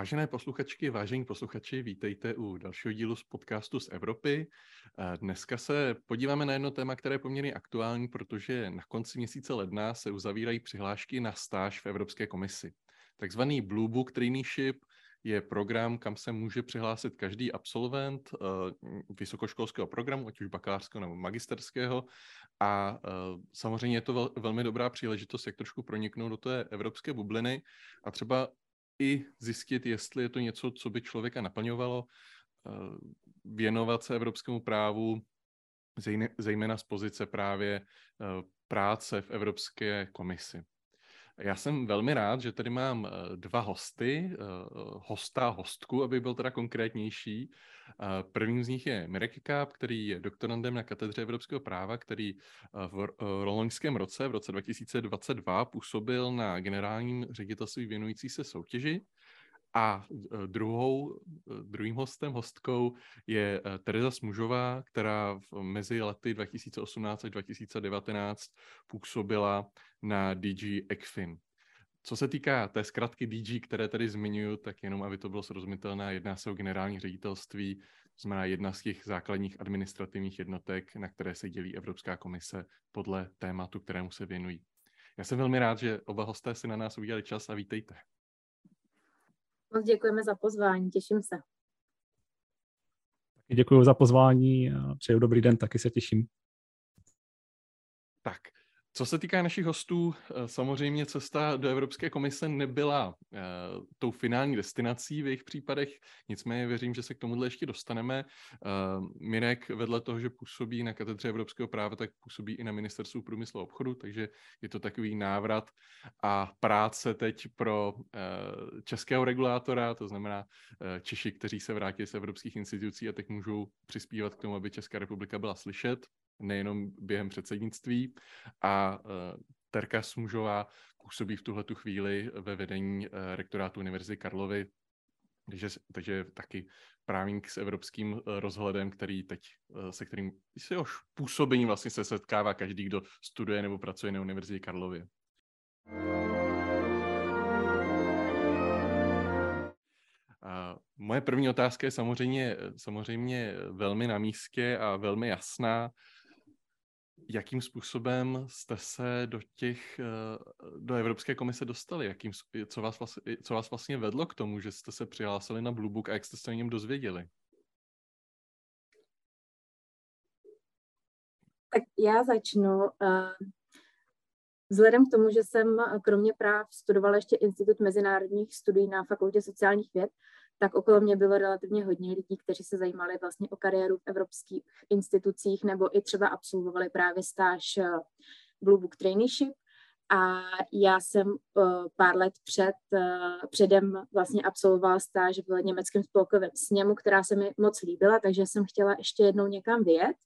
Vážené posluchačky, vážení posluchači, vítejte u dalšího dílu z podcastu z Evropy. Dneska se podíváme na jedno téma, které je poměrně aktuální, protože na konci měsíce ledna se uzavírají přihlášky na stáž v Evropské komisi. Takzvaný Blue Book Traineeship je program, kam se může přihlásit každý absolvent vysokoškolského programu, ať už bakalářského nebo magisterského. A samozřejmě je to velmi dobrá příležitost, jak trošku proniknout do té evropské bubliny a třeba i zjistit, jestli je to něco, co by člověka naplňovalo, eh, věnovat se evropskému právu, zejména z pozice právě eh, práce v Evropské komisi. Já jsem velmi rád, že tady mám eh, dva hosty, hosta a hostku, aby byl teda konkrétnější. Prvním z nich je Mirek Káp, který je doktorandem na katedře evropského práva, který v loňském roce, v roce 2022, působil na generálním ředitelství věnující se soutěži. A druhou, druhým hostem, hostkou je Tereza Smužová, která v mezi lety 2018 až 2019 působila na DG ECFIN. Co se týká té zkratky DG, které tady zmiňuji, tak jenom, aby to bylo srozumitelné, jedná se o generální ředitelství, to znamená jedna z těch základních administrativních jednotek, na které se dělí Evropská komise podle tématu, kterému se věnují. Já jsem velmi rád, že oba hosté si na nás udělali čas a vítejte. Moc děkujeme za pozvání, těším se. Děkuji za pozvání, přeju dobrý den, taky se těším. Co se týká našich hostů, eh, samozřejmě cesta do Evropské komise nebyla uh, tou finální destinací v jejich případech, nicméně věřím, že se k tomuhle ještě dostaneme. Uh, Mirek vedle toho, že působí na katedře evropského práva, tak působí i na ministerstvu průmyslu a obchodu, takže je to takový návrat a práce teď pro českého regulátora, to znamená Češi, kteří se vrátili z evropských institucí a teď můžou přispívat k tomu, aby Česká republika byla slyšet nejenom během předsednictví. A uh, Terka Smužová působí v tuhle chvíli ve vedení uh, rektorátu Univerzity Karlovy, takže, takže taky právník s evropským uh, rozhledem, který teď, se kterým se už působení vlastně se setkává každý, kdo studuje nebo pracuje na Univerzitě Karlově. A moje první otázka je samozřejmě, samozřejmě velmi na místě a velmi jasná jakým způsobem jste se do těch, eh, do Evropské komise dostali? Jakým, co, vás vlastně, co vás vlastně vedlo k tomu, že jste se přihlásili na Blue Book a jak jste se o něm dozvěděli? Tak já začnu. Eh, vzhledem k tomu, že jsem kromě práv studovala ještě Institut mezinárodních studií na Fakultě sociálních věd, tak okolo mě bylo relativně hodně lidí, kteří se zajímali vlastně o kariéru v evropských institucích nebo i třeba absolvovali právě stáž eh, Blue Book Traineeship. A já jsem uh, pár let před, uh, předem vlastně absolvovala stáž v německém spolkovém sněmu, která se mi moc líbila, takže jsem chtěla ještě jednou někam vyjet.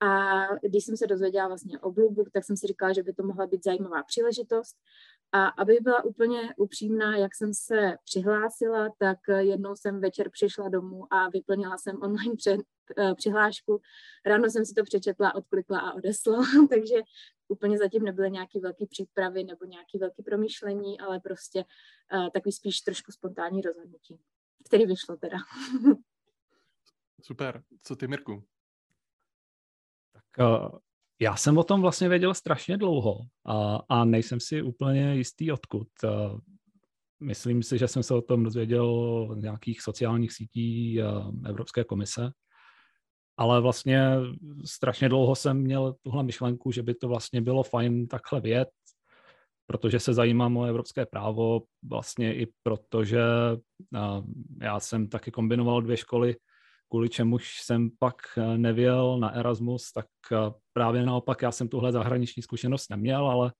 A když jsem se dozvěděla vlastně o Blue Book, tak jsem si říkala, že by to mohla být zajímavá příležitost. A aby byla úplně upřímná, jak jsem se přihlásila, tak jednou jsem večer přišla domů a vyplnila jsem online před, uh, přihlášku. Ráno jsem si to přečetla, odklikla a odesla, takže úplně zatím nebyly nějaké velké přípravy nebo nějaké velké promýšlení, ale prostě uh, takový spíš trošku spontánní rozhodnutí, který vyšlo teda. Super. Co ty, Mirku? Tak uh já jsem o tom vlastně věděl strašně dlouho a, a nejsem si úplně jistý odkud. Myslím si, že jsem se o tom dozvěděl v nějakých sociálních sítí Evropské komise, ale vlastně strašně dlouho jsem měl tuhle myšlenku, že by to vlastně bylo fajn takhle vědět, protože se zajímám o evropské právo, vlastně i protože já jsem taky kombinoval dvě školy, kvůli čemuž jsem pak eh, nevěl na Erasmus, tak eh, právě naopak já jsem tuhle zahraniční zkušenost neměl, ale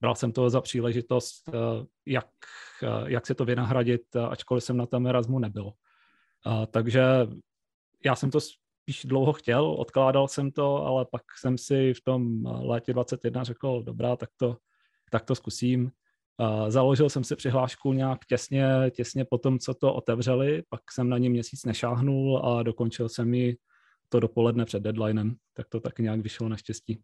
bral jsem to za příležitost, eh, jak, jak se to vynahradit, ačkoliv jsem na tom Erasmu nebyl. Takže já jsem to spíš dlouho chtěl, odkládal jsem to, ale pak jsem si v tom létě 21 řekl, dobrá, tak to, tak to zkusím. Založil jsem si přihlášku nějak těsně, těsně po tom, co to otevřeli, pak jsem na ní měsíc nešáhnul a dokončil jsem ji to dopoledne před deadlinem, tak to tak nějak vyšlo naštěstí.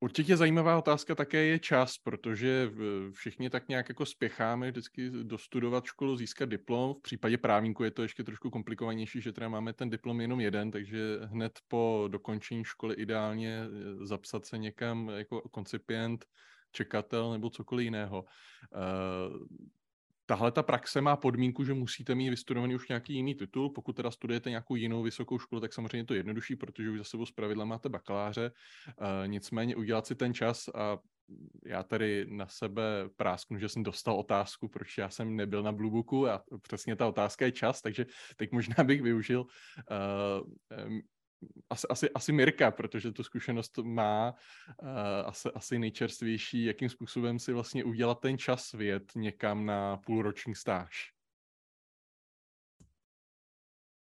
Určitě zajímavá otázka také je čas, protože všichni tak nějak jako spěcháme vždycky dostudovat školu, získat diplom. V případě právníku je to ještě trošku komplikovanější, že teda máme ten diplom jenom jeden, takže hned po dokončení školy ideálně eh, zapsat se někam jako koncipient, čekatel nebo cokoliv jiného. Eh, tahle ta praxe má podmínku, že musíte mít vystudovaný už nějaký jiný titul. Pokud teda studujete nějakou jinou vysokou školu, tak samozřejmě to je jednodušší, protože už za sebou zpravidla máte bakaláře. Uh, nicméně udělat si ten čas a já tady na sebe prásknu, že jsem dostal otázku, proč já jsem nebyl na Bluebooku a přesně ta otázka je čas, takže teď možná bych využil uh, asi, asi, asi Mirka, protože tu zkušenost má uh, asi, asi nejčerstvější, jakým způsobem si vlastně udělat ten čas vět někam na půlroční stáž.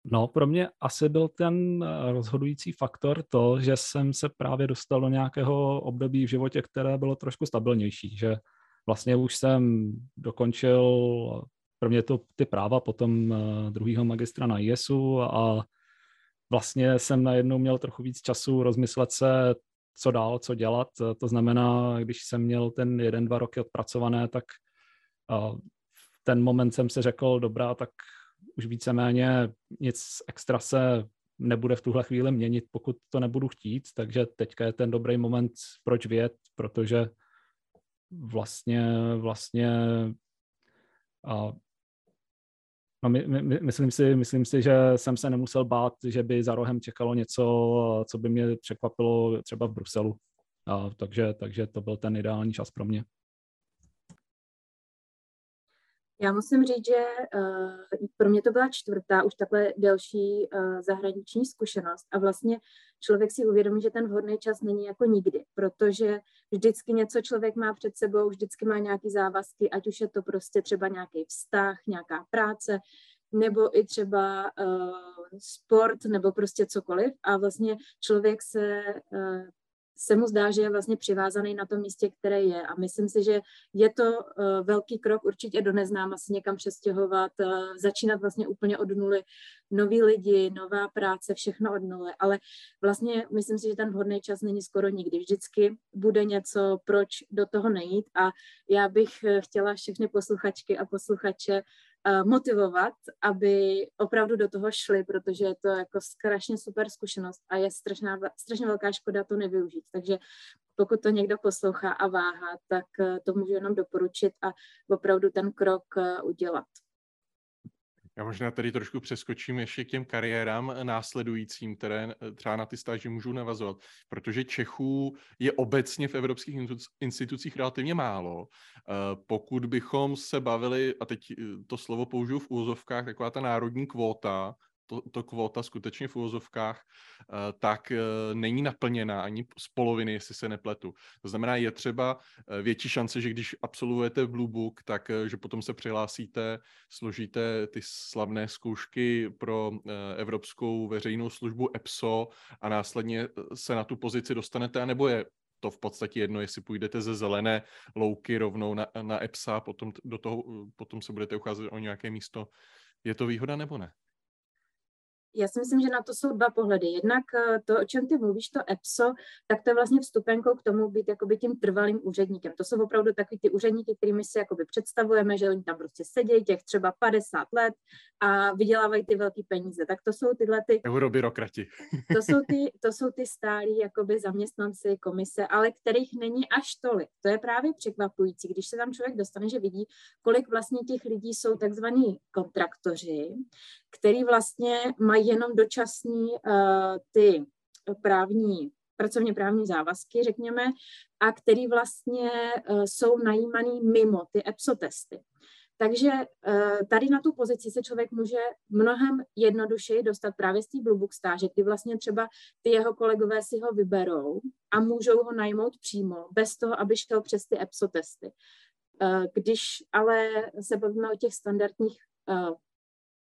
No, pro mě asi byl ten eh, rozhodující faktor to, že jsem se právě dostal do nějakého období v životě, které bylo trošku stabilnější, že vlastně už jsem dokončil prvně to, ty práva, potom eh, druhýho magistra na ISu a vlastně jsem najednou měl trochu víc času rozmyslet se, co dál, co dělat. To znamená, když jsem měl ten jeden, dva roky odpracované, tak v ten moment jsem si řekl, dobrá, tak už víceméně nic extra se nebude v tuhle chvíli měnit, pokud to nebudu chtít, takže teďka je ten dobrý moment, proč vět, protože vlastně, vlastně a No, my, my, myslím, si, myslím si, že jsem se nemusel bát, že by za rohem čekalo něco, co by mě překvapilo třeba v Bruselu. A, takže, takže to byl ten ideální čas pro mě. Já musím říct, že uh, pro mě to byla čtvrtá, už takhle delší uh, zahraniční zkušenost a vlastně člověk si uvědomí, že ten vhodný čas není jako nikdy, protože vždycky něco člověk má před sebou, vždycky má nějaký závazky, ať už je to prostě třeba nějaký vztah, nějaká práce, nebo i třeba uh, sport, nebo prostě cokoliv. A vlastně člověk se uh, se mu zdá, že je vlastně přivázaný na tom místě, které je. A myslím si, že je to uh, velký krok určitě do neznáma se někam přestěhovat, uh, začínat vlastně úplně od nuly, noví lidi, nová práce, všechno od nuly. Ale vlastně myslím si, že ten vhodný čas není skoro nikdy. Vždycky bude něco, proč do toho nejít. A já bych eh, chtěla všechny posluchačky a posluchače motivovat, aby opravdu do toho šli, protože je to jako strašně super zkušenost a je strašná, strašně velká škoda to nevyužít. Takže pokud to někdo poslouchá a váhá, tak eh, to můžu jenom doporučit a opravdu ten krok eh, udělat. Já možná tady trošku přeskočím ještě k těm kariérám následujícím, které eh, třeba na ty stáže můžou navazovat, protože Čechů je obecně v evropských institucích relativně málo. Eh, pokud bychom se bavili, a teď eh, to slovo použiju v úzovkách, taková ta národní kvóta, to, to kvota skutečně v úvozovkách, eh, tak eh, není naplněná ani z poloviny, jestli se nepletu. To znamená, je třeba eh, větší šance, že když absolvujete Blue Book, tak že potom se přihlásíte, složíte ty slavné zkoušky pro Evropskou veřejnou službu EPSO a následně se na tu pozici dostanete, anebo je to v podstatě jedno, jestli půjdete ze zelené louky rovnou na, na EPSA, potom, do toho, potom se budete ucházet o nějaké místo. Je to výhoda nebo ne? Já si myslím, že na to jsou dva pohledy. Jednak eh, to, o čem ty mluvíš, to EPSO, tak to je vlastně vstupenkou k tomu být jakoby tím trvalým úředníkem. To jsou opravdu takový ty úředníky, kterými si jakoby představujeme, že oni tam prostě sedí těch třeba 50 let a vydělávají ty velké peníze. Tak to jsou tyhle ty... Eurobyrokrati. to, jsou ty, to jsou ty stálí jakoby zaměstnanci komise, ale kterých není až tolik. To je právě překvapující, když se tam člověk dostane, že vidí, kolik vlastně těch lidí jsou takzvaní kontraktoři, který vlastně mají jenom dočasní uh, ty právní pracovně právní závazky, řekněme, a který vlastně uh, jsou najímaný mimo ty EPSO testy. Takže uh, tady na tu pozici se člověk může mnohem jednodušeji dostat právě z té Blue Book stáže, kdy vlastně třeba ty jeho kolegové si ho vyberou a můžou ho najmout přímo, bez toho, aby šel přes ty EPSO testy. Když ale se bavíme o těch standardních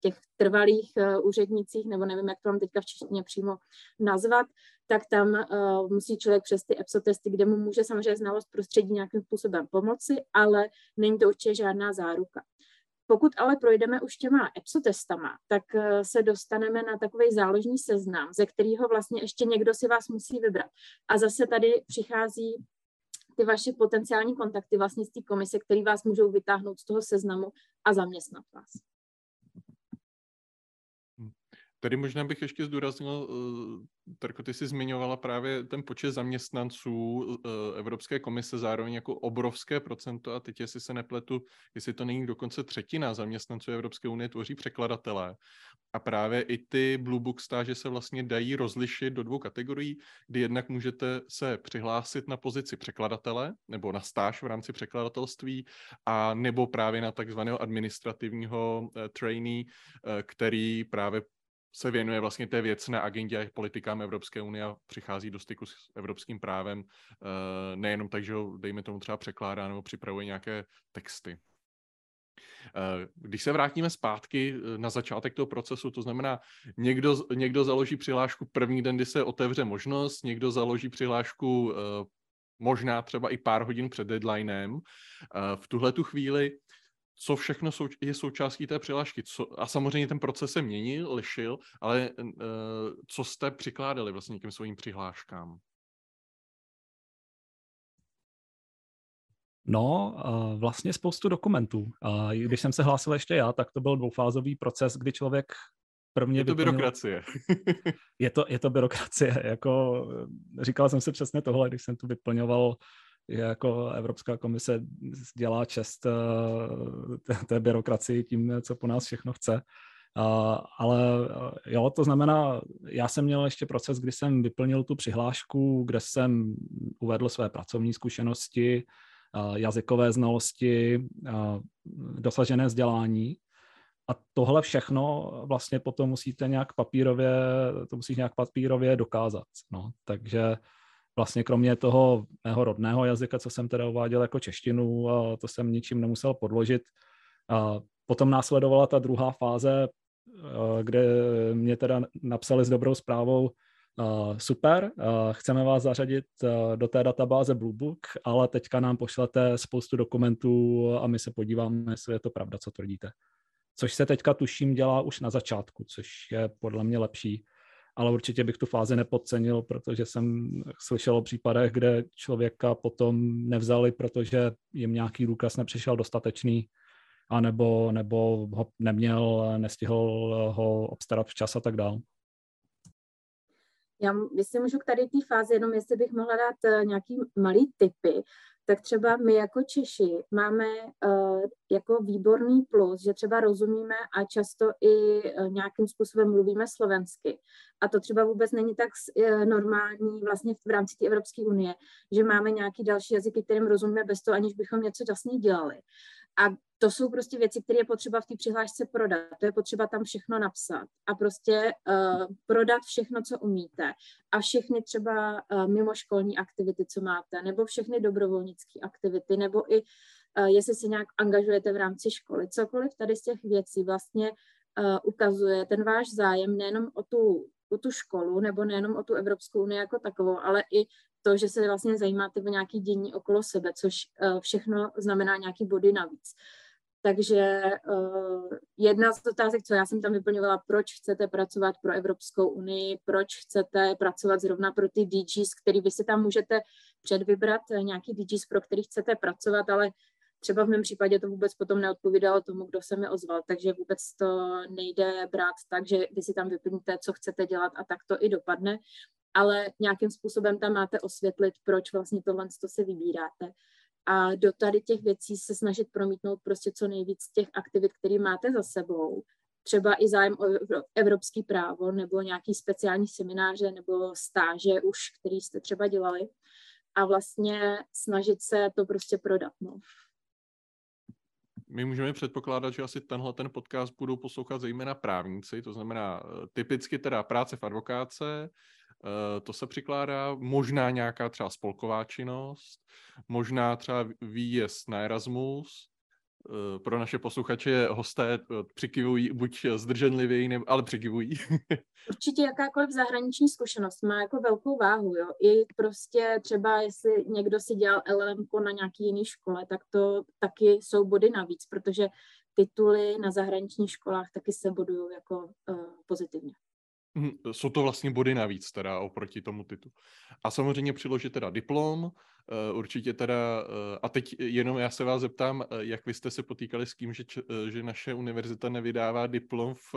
těch trvalých uh, úřednicích, nebo nevím, jak to mám teďka v češtině přímo nazvat, tak tam uh, musí člověk přes ty EPSO testy, kde mu může samozřejmě znalost prostředí nějakým způsobem pomoci, ale není to určitě žádná záruka. Pokud ale projdeme už těma EPSO testama, tak se dostaneme na takový záložní seznam, ze kterého vlastně ještě někdo si vás musí vybrat. A zase tady přichází ty vaše potenciální kontakty vlastně z té komise, který vás můžou vytáhnout z toho seznamu a zaměstnat vás. Tady možná bych ještě zdůraznil, eh, Terko, ty jsi zmiňovala právě ten počet zaměstnanců eh, Evropské komise zároveň jako obrovské procento a teď, jestli se nepletu, jestli to není dokonce třetina zaměstnanců Evropské unie tvoří překladatelé. A právě i ty Blue Book stáže se vlastně dají rozlišit do dvou kategorií, kdy jednak můžete se přihlásit na pozici překladatele nebo na stáž v rámci překladatelství a nebo právě na takzvaného administrativního uh, trainee, který právě se věnuje vlastně té věcné agendě a politikám Evropské unie a přichází do styku s evropským právem, eh, nejenom tak, že ho, dejme tomu třeba překládá nebo připravuje nějaké texty. Eh, když se vrátíme zpátky eh, na začátek toho procesu, to znamená, někdo, někdo založí přihlášku první den, kdy se otevře možnost, někdo založí přihlášku možná třeba i pár hodin před deadlinem. V tuhle tu chvíli co všechno sou, je součástí té přihlášky. Co, a samozřejmě ten proces se měnil, lišil, ale uh, co jste přikládali vlastně těm svým přihláškám? No, uh, vlastně spoustu dokumentů. Uh, když jsem se hlásil ještě já, tak to byl dvoufázový proces, kdy člověk prvně Je to vyplnil... byrokracie. je, to, je to byrokracie. Jako, říkal jsem si přesně tohle, když jsem tu vyplňoval jako Evropská komise dělá čest eh, té byrokracii tím, co po nás všechno chce. ale eh, jo, to znamená, já jsem měl ještě proces, kdy jsem vyplnil tu přihlášku, kde jsem uvedl své pracovní zkušenosti, jazykové znalosti, dosažené vzdělání. A tohle všechno vlastně potom musíte nějak papírově, to musíš nějak papírově dokázat. No. Takže vlastně kromě toho mého rodného jazyka, co jsem teda uváděl jako češtinu, a to jsem ničím nemusel podložit. A potom následovala ta druhá fáze, kde mě teda napsali s dobrou zprávou, super, chceme vás zařadit do té databáze Bluebook, ale teďka nám pošlete spoustu dokumentů a my se podíváme, jestli je to pravda, co tvrdíte. Což se teďka tuším dělá už na začátku, což je podle mě lepší ale určitě bych tu fázi nepodcenil, protože jsem slyšel o případech, kde člověka potom nevzali, protože jim nějaký důkaz nepřišel dostatečný, anebo, nebo ho neměl, nestihl ho obstarat včas a tak dále. Já, jestli můžu k tady té fázi, jenom jestli bych mohla dát eh, nějaký malý typy, tak třeba my jako Češi máme uh, jako výborný plus, že třeba rozumíme a často i uh, nějakým způsobem mluvíme slovensky. A to třeba vůbec není tak uh, normální vlastně v, v rámci té Evropské unie, že máme nějaký další jazyky, kterým rozumíme bez toho, aniž bychom něco jasně dělali. A to jsou prostě věci, které je potřeba v té přihlášce prodat. To je potřeba tam všechno napsat a prostě uh, prodat všechno, co umíte a všechny třeba uh, mimoškolní aktivity, co máte, nebo všechny dobrovolnické aktivity, nebo i uh, jestli se nějak angažujete v rámci školy. Cokoliv tady z těch věcí vlastně uh, ukazuje ten váš zájem nejenom o tu, o tu školu, nebo nejenom o tu Evropskou unii jako takovou, ale i to, že se vlastně zajímáte o nějaký dění okolo sebe, což uh, všechno znamená nějaký body navíc. Takže uh, jedna z otázek, co já jsem tam vyplňovala, proč chcete pracovat pro Evropskou unii, proč chcete pracovat zrovna pro ty DGs, který vy si tam můžete předvybrat, eh, nějaký DGs, pro který chcete pracovat, ale třeba v mém případě to vůbec potom neodpovídalo tomu, kdo se mi ozval, takže vůbec to nejde brát tak, že vy si tam vyplníte, co chcete dělat a tak to i dopadne, ale nějakým způsobem tam máte osvětlit, proč vlastně tohle si vybíráte a do tady těch věcí se snažit promítnout prostě co nejvíc těch aktivit, které máte za sebou. Třeba i zájem o evropský právo nebo nějaký speciální semináře nebo stáže už, který jste třeba dělali a vlastně snažit se to prostě prodat. No. My můžeme předpokládat, že asi tenhle ten podcast budou poslouchat zejména právníci, to znamená eh, typicky teda práce v advokáce, to se přikládá, možná nějaká třeba spolková činnost, možná třeba výjezd na Erasmus, eh, pro naše posluchače hosté eh, přikivují buď zdrženlivěji, nebo, ale přikivují. Určitě jakákoliv zahraniční zkušenost má jako velkou váhu, jo. I prostě třeba, jestli někdo si dělal LLM na nějaký jiný škole, tak to taky jsou body navíc, protože tituly na zahraničních školách taky se bodují jako uh, pozitivně. Mhm, jsou to vlastně body navíc teda oproti tomu titulu. A samozřejmě přiložit teda diplom, eh, určitě teda, eh, a teď jenom já se vás zeptám, jak vy jste se potýkali s tím, že, že naše univerzita nevydává diplom v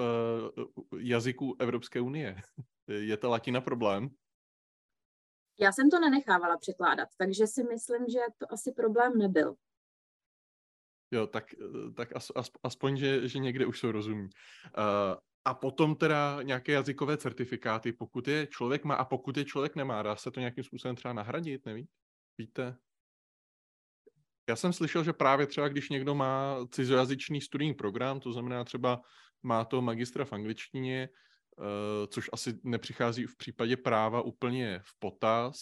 jazyku Evropské unie. Je to latina problém? Já jsem to nenechávala překládat, takže si myslím, že to asi problém nebyl. Jo, tak, tak as, as, aspoň, že, že někde už jsou rozumí. Uh, a potom teda nějaké jazykové certifikáty, pokud je člověk má a pokud je člověk nemá, dá se to nějakým způsobem třeba nahradit, neví? Víte? Já jsem slyšel, že právě třeba když někdo má cizojazyčný studijní program, to znamená třeba má to magistra v angličtině, uh, což asi nepřichází v případě práva úplně v potaz,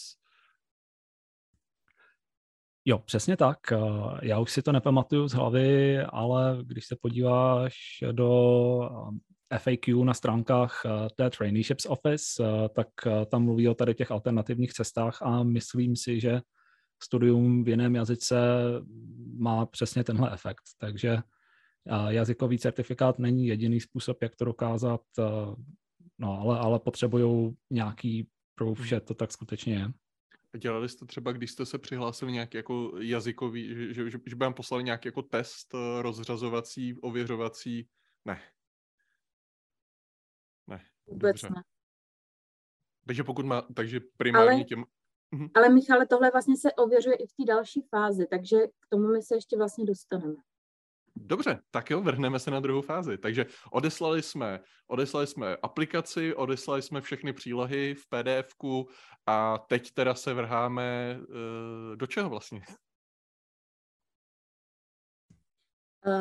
Jo, přesně tak. Eh, já už si to nepamatuju z hlavy, ale když se podíváš do eh, FAQ na stránkách eh, té Traineeships Office, tak tam mluví o tady těch alternativních cestách a myslím si, že studium v jiném jazyce má přesně tenhle efekt. Takže jazykový certifikát není jediný způsob, jak to dokázat, no ale, ale potřebují nějaký proof, že to tak skutečně je. Dělali jste třeba, když jste se přihlásili nějaký jako jazykový, že, že, že, by vám poslali nějaký jako test eh, rozřazovací, ověřovací? Ne. Vůbec Dobře. ne. Takže pokud má, takže primárně ale, těm... Mhm. Ale Michale, tohle vlastně se ověřuje i v té další fázi, takže k tomu my se ještě vlastně dostaneme. Dobře, tak jo, vrhneme se na druhou fázi. Takže odeslali jsme, odeslali jsme aplikaci, odeslali jsme všechny přílohy v PDFku a teď teda se vrháme uh, do čeho vlastně?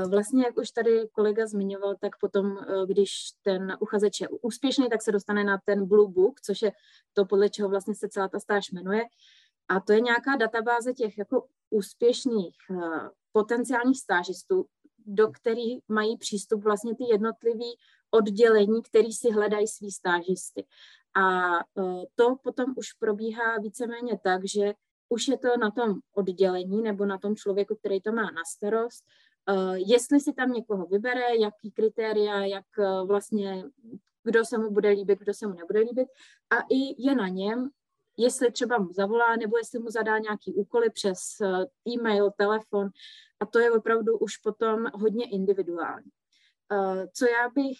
Vlastně, jak už tady kolega zmiňoval, tak potom, eh, když ten uchazeč je úspěšný, tak se dostane na ten Blue Book, což je to, podle čeho vlastně se celá ta stáž jmenuje. A to je nějaká databáze těch jako úspěšných potenciálních stážistů, do kterých mají přístup vlastně ty jednotlivé oddělení, který si hledají svý stážisty. A to potom už probíhá víceméně tak, že už je to na tom oddělení nebo na tom člověku, který to má na starost, jestli si tam někoho vybere, jaký kritéria, jak e, vlastně, kdo se mu bude líbit, kdo se mu nebude líbit. A i je na něm, jestli třeba mu zavolá, nebo jestli mu zadá nějaký úkoly přes e-mail, telefon, a to je opravdu už potom hodně individuální. Eh, co já bych,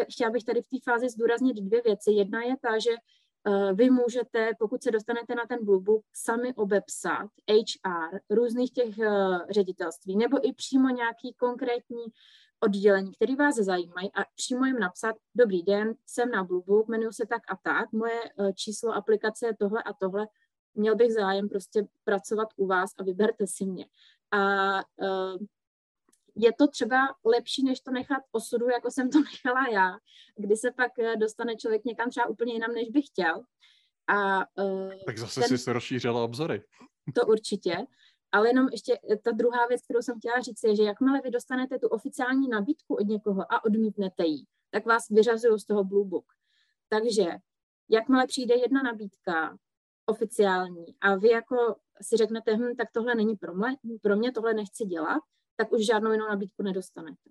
eh, chtěla bych tady v té fázi zdůraznit dvě věci. Jedna je ta, že eh, vy můžete, pokud se dostanete na ten Blue Book, sami obepsat HR různých těch ředitelství nebo i přímo nějaký konkrétní oddělení, které vás zajímají a přímo jim napsat, dobrý den, jsem na Blue Book, jmenuji se tak a tak, moje číslo aplikace je tohle a tohle, měl bych zájem prostě pracovat u vás a vyberte si mě. A je to třeba lepší, než to nechat osudu, jako jsem to nechala já, kdy se pak e, dostane člověk někam třeba úplně jinam, než by chtěl. A, uh, tak zase ten, si se rozšířila obzory. To určitě. Ale jenom ještě ta druhá věc, kterou jsem chtěla říct, je, že jakmile vy dostanete tu oficiální nabídku od někoho a odmítnete ji, tak vás vyřazují z toho Blue Book. Takže jakmile přijde jedna nabídka oficiální a vy jako si řeknete, hm, tak tohle není pro mě, pro mě, tohle nechci dělat, tak už žádnou jinou nabídku nedostanete.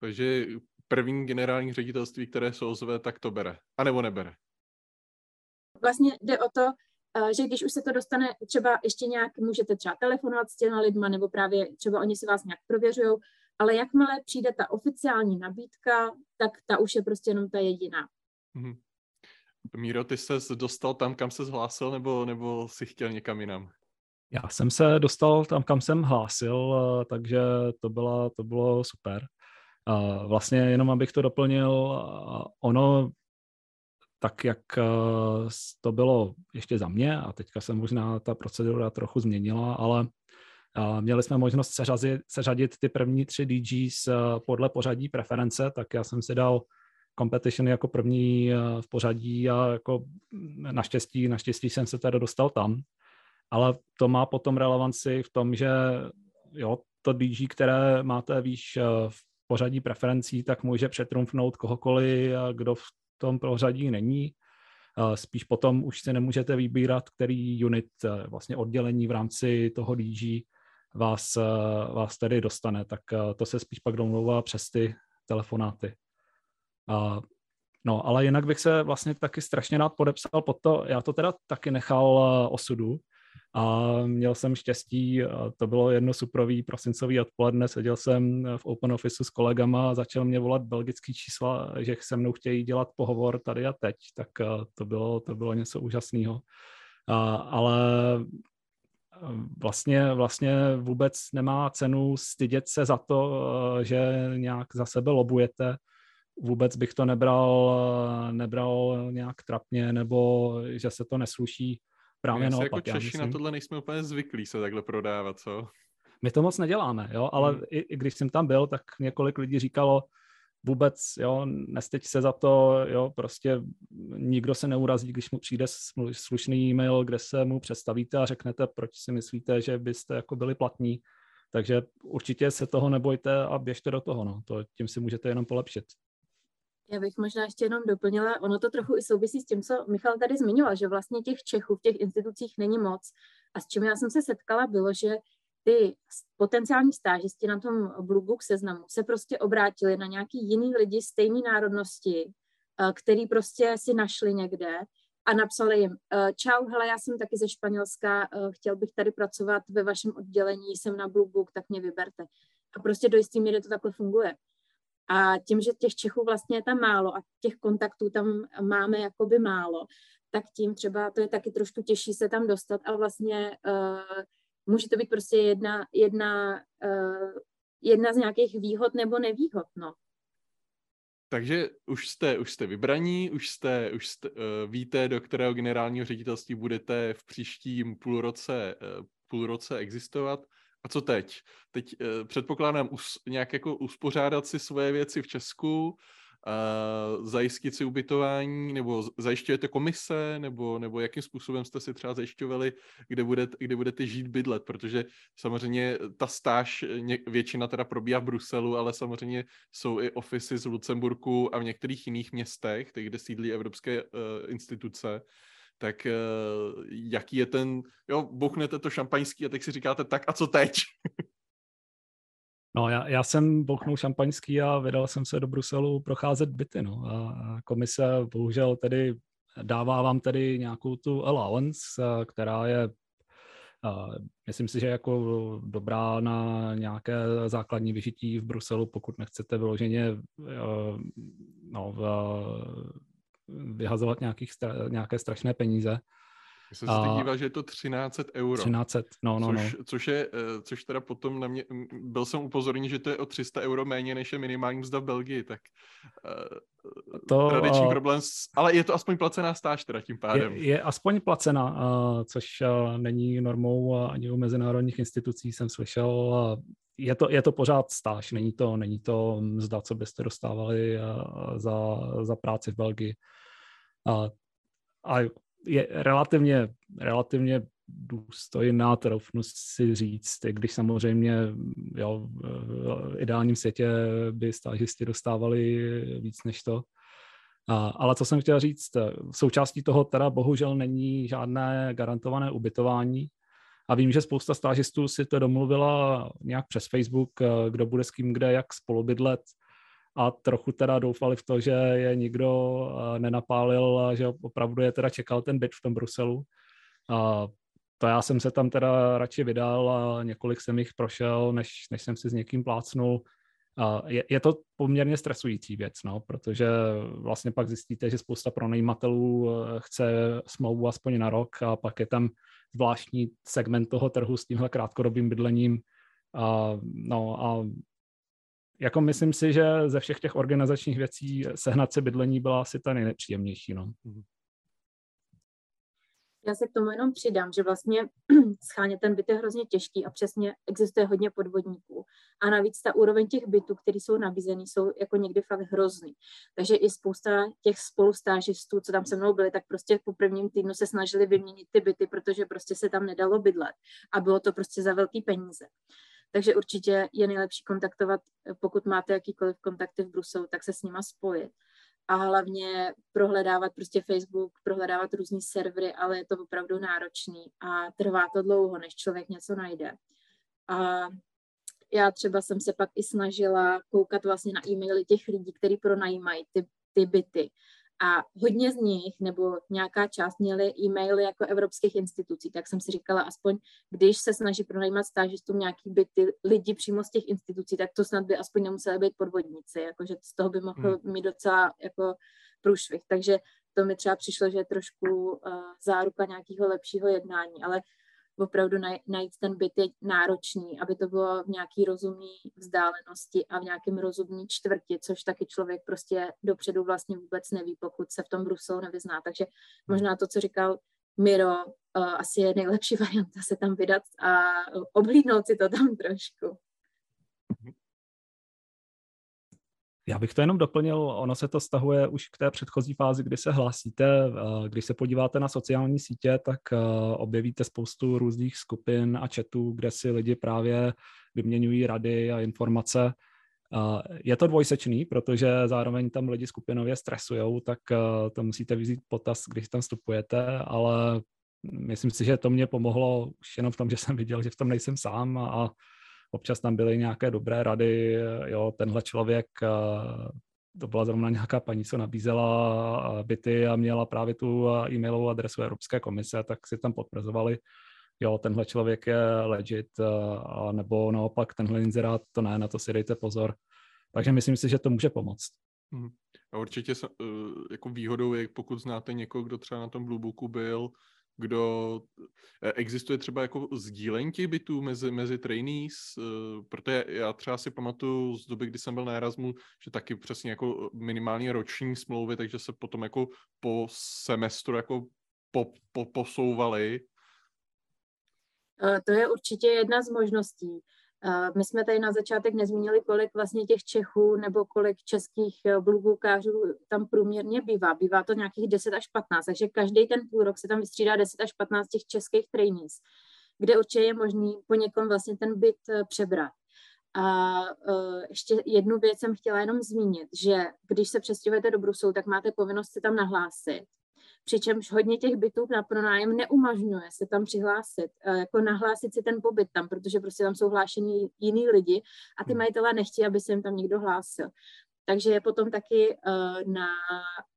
Takže první generální ředitelství, které se ozve, tak to bere. A nebo nebere. Vlastně jde o to, eh, že když už se to dostane, třeba ještě nějak můžete třeba telefonovat s těmi lidma, nebo právě třeba oni si vás nějak prověřují, ale jakmile přijde ta oficiální nabídka, tak ta už je prostě jenom ta jediná. Mm-hmm. Míro, ty se dostal tam, kam se zhlásil, nebo, nebo si chtěl někam jinam? Já jsem se dostal tam, kam jsem hlásil, eh, takže to, byla, to bylo super. A vlastně jenom abych to doplnil, eh, ono tak, jak eh, to bylo ještě za mě, a teďka se možná ta procedura trochu změnila, ale měli jsme možnost seřadit, seřadit ty první tři DGs podle pořadí preference, tak já jsem si dal competition jako první eh, v pořadí a jako naštěstí, naštěstí jsem se teda dostal tam. Ale to má potom relevanci v tom, že jo, to DG, které máte výš eh, v pořadí preferencí, tak může přetrumfnout kohokoliv, kdo v tom pořadí není. Eh, spíš potom už si nemůžete vybírat, který unit, vlastně oddělení v rámci toho DG vás, vás tedy dostane, tak to se spíš pak domlouvá přes ty telefonáty. No, ale jinak bych se vlastně taky strašně rád podepsal pod to, já to teda taky nechal osudu, a měl jsem štěstí, to bylo jedno suprový prosincový odpoledne, seděl jsem v Open Office s kolegama a začal mě volat belgický čísla, že se mnou chtějí dělat pohovor tady a teď, tak to bylo, to bylo něco úžasného. Ale vlastně, vlastně vůbec nemá cenu stydět se za to, že nějak za sebe lobujete, vůbec bych to nebral, nebral nějak trapně, nebo že se to nesluší Právě no, jako Češi myslím, na tohle nejsme úplně zvyklí se takhle prodávat, co? My to moc neděláme, jo, ale hmm. i, i když jsem tam byl, tak několik lidí říkalo, vůbec, jo, nestyď se za to, jo, prostě nikdo se neurazí, když mu přijde slušný e-mail, kde se mu představíte a řeknete, proč si myslíte, že byste jako byli platní. Takže určitě se toho nebojte a běžte do toho, no. To, tím si můžete jenom polepšit. Já bych možná ještě jenom doplnila, ono to trochu i souvisí s tím, co Michal tady zmiňoval, že vlastně těch Čechů v těch institucích není moc. A s čím já jsem se setkala, bylo, že ty potenciální stážisti na tom Blue Book seznamu se prostě obrátili na nějaký jiný lidi stejné národnosti, eh, který prostě si našli někde a napsali jim, eh, čau, hele, já jsem taky ze Španělska, eh, chtěl bych tady pracovat ve vašem oddělení, jsem na Blue Book, tak mě vyberte. A prostě do jistý míry to takhle funguje. A tím, že těch Čechů vlastně je tam málo a těch kontaktů tam máme jakoby málo, tak tím třeba to je taky trošku těžší se tam dostat a vlastně uh, může to být prostě jedna, jedna, uh, jedna z nějakých výhod nebo nevýhod, no. Takže už jste, už jste vybraní, už jste, už jste, uh, víte, do kterého generálního ředitelství budete v příštím půlroce, uh, půlroce existovat. A co teď? Teď uh, předpokládám us, nějak jako uspořádat si svoje věci v Česku, uh, zajistit si ubytování, nebo zajišťujete komise, nebo, nebo jakým způsobem jste si třeba zajišťovali, kde, budete, kde budete žít, bydlet, protože samozřejmě ta stáž většina teda probíhá v Bruselu, ale samozřejmě jsou i ofisy z Lucemburku a v některých jiných městech, kde sídlí evropské uh, instituce tak uh, jaký je ten, jo, bouchnete to šampaňský a teď si říkáte, tak a co teď? No, já, já jsem bouchnul šampaňský a vydal jsem se do Bruselu procházet byty, no. A komise bohužel tedy dává vám tedy nějakou tu allowance, která je myslím si, že jako dobrá na nějaké základní vyžití v Bruselu, pokud nechcete vyloženě no, vyhazovat nějakých, nějaké strašné peníze. Já jsem se teď díval, že je to 1300 euro. 1300, no, no, což, no. Což, je, eh, což teda potom na mě, byl jsem upozorněn, že to je o 300 euro méně, než je minimální mzda v Belgii, tak uh, to, tradiční uh, problém, s, ale je to aspoň placená stáž teda tím pádem. Je, je aspoň placena, uh, což uh, není normou ani u mezinárodních institucí, jsem slyšel, uh, je to, je to pořád stáž, není to, není to mzda, co byste dostávali za, za práci v Belgii. A, a je relativně, relativně důstojná, troufnu si říct, když samozřejmě jo, v ideálním světě by stážisti dostávali víc než to. A, ale co jsem chtěl říct, součástí toho teda bohužel není žádné garantované ubytování, a vím, že spousta stážistů si to domluvila nějak přes Facebook, kdo bude s kým kde, jak spolubydlet a trochu teda doufali v to, že je nikdo eh, nenapálil že opravdu je teda čekal ten byt v tom Bruselu. A to já jsem se tam teda radši vydal a několik jsem jich prošel, než, než jsem si s někým plácnul. A je, je to poměrně stresující věc, no, protože vlastně pak zjistíte, že spousta pronajímatelů eh, chce smlouvu aspoň na rok a pak je tam zvláštní segment toho trhu s tímhle krátkodobým bydlením. A, no a jako myslím si, že ze všech těch organizačních věcí sehnat si bydlení byla asi ta nejnepříjemnější. No. Mhm. Já se k tomu jenom přidám, že vlastně schánět ten byt je hrozně těžký a přesně existuje hodně podvodníků. A navíc ta úroveň těch bytů, které jsou nabízeny, jsou jako někdy fakt hrozný. Takže i spousta těch spolustážistů, co tam se mnou byli, tak prostě po prvním týdnu se snažili vyměnit ty byty, protože prostě se tam nedalo bydlet. A bylo to prostě za velký peníze. Takže určitě je nejlepší kontaktovat, pokud máte jakýkoliv kontakty v Bruselu, tak se s nima spojit. A hlavně prohledávat prostě Facebook, prohledávat různý servery, ale je to opravdu náročný a trvá to dlouho, než člověk něco najde. A já třeba jsem se pak i snažila koukat vlastně na e-maily těch lidí, kteří pronajímají ty, ty byty. A hodně z nich, nebo nějaká část, měly e-maily jako evropských institucí, tak jsem si říkala, aspoň když se snaží pronajímat stážistům nějaký byty lidi přímo z těch institucí, tak to snad by aspoň nemuseli být podvodníci, jakože z toho by mohl hmm. mít docela jako průšvih. Takže to mi třeba přišlo, že je trošku uh, záruka nějakého lepšího jednání, ale opravdu najít ten byt je náročný, aby to bylo v nějaký rozumný vzdálenosti a v nějakém rozumný čtvrti, což taky člověk prostě dopředu vlastně vůbec neví, pokud se v tom Bruselu nevyzná. Takže možná to, co říkal Miro, uh, asi je nejlepší varianta se tam vydat a obhlídnout si to tam trošku. Já bych to jenom doplnil, ono se to stahuje už k té předchozí fázi, kdy se hlásíte. Když se podíváte na sociální sítě, tak eh, objevíte spoustu různých skupin a chatů, kde si lidi právě vyměňují rady a informace. Je to dvojsečný, protože zároveň tam lidi skupinově stresujou, tak eh, to musíte vzít potaz, když tam vstupujete, ale myslím si, že to mě pomohlo už jenom v tom, že jsem viděl, že v tom nejsem sám a občas tam byly nějaké dobré rady, jo, tenhle člověk, eh, to byla zrovna nějaká paní, co nabízela byty a měla právě tu e-mailovou adresu Evropské komise, tak si tam potvrzovali, jo, tenhle člověk je legit, eh, a nebo naopak tenhle inzerát, to ne, na to si dejte pozor. Takže myslím si, že to může pomoct. Hmm. A určitě eh, jako výhodou je, pokud znáte někoho, kdo třeba na tom Bluebooku byl, kdo eh, existuje třeba jako sdílení těch bytů mezi, mezi trainees, eh, protože já třeba si pamatuju z doby, kdy jsem byl na Erasmu, že taky přesně jako minimálně roční smlouvy, takže se potom jako po semestru jako po, po, posouvali. To je určitě jedna z možností. My jsme tady na začátek nezmínili, kolik vlastně těch Čechů nebo kolik českých eh, bluebookářů tam průměrně bývá. Bývá to nějakých 10 až 15, takže každý ten půl rok se tam vystřídá 10 až 15 těch českých trainees, kde určitě je možný po někom vlastně ten byt eh, přebrat. A uh, ještě jednu věc jsem chtěla jenom zmínit, že když se přestěhujete do Bruselu, tak máte povinnost se tam nahlásit přičemž hodně těch bytů na pronájem neumožňuje se tam přihlásit, eh, jako nahlásit si ten pobyt tam, protože prostě tam jsou hlášení jiní lidi a ty hmm. majitelé nechtějí, aby se jim tam někdo hlásil. Takže je potom taky uh, na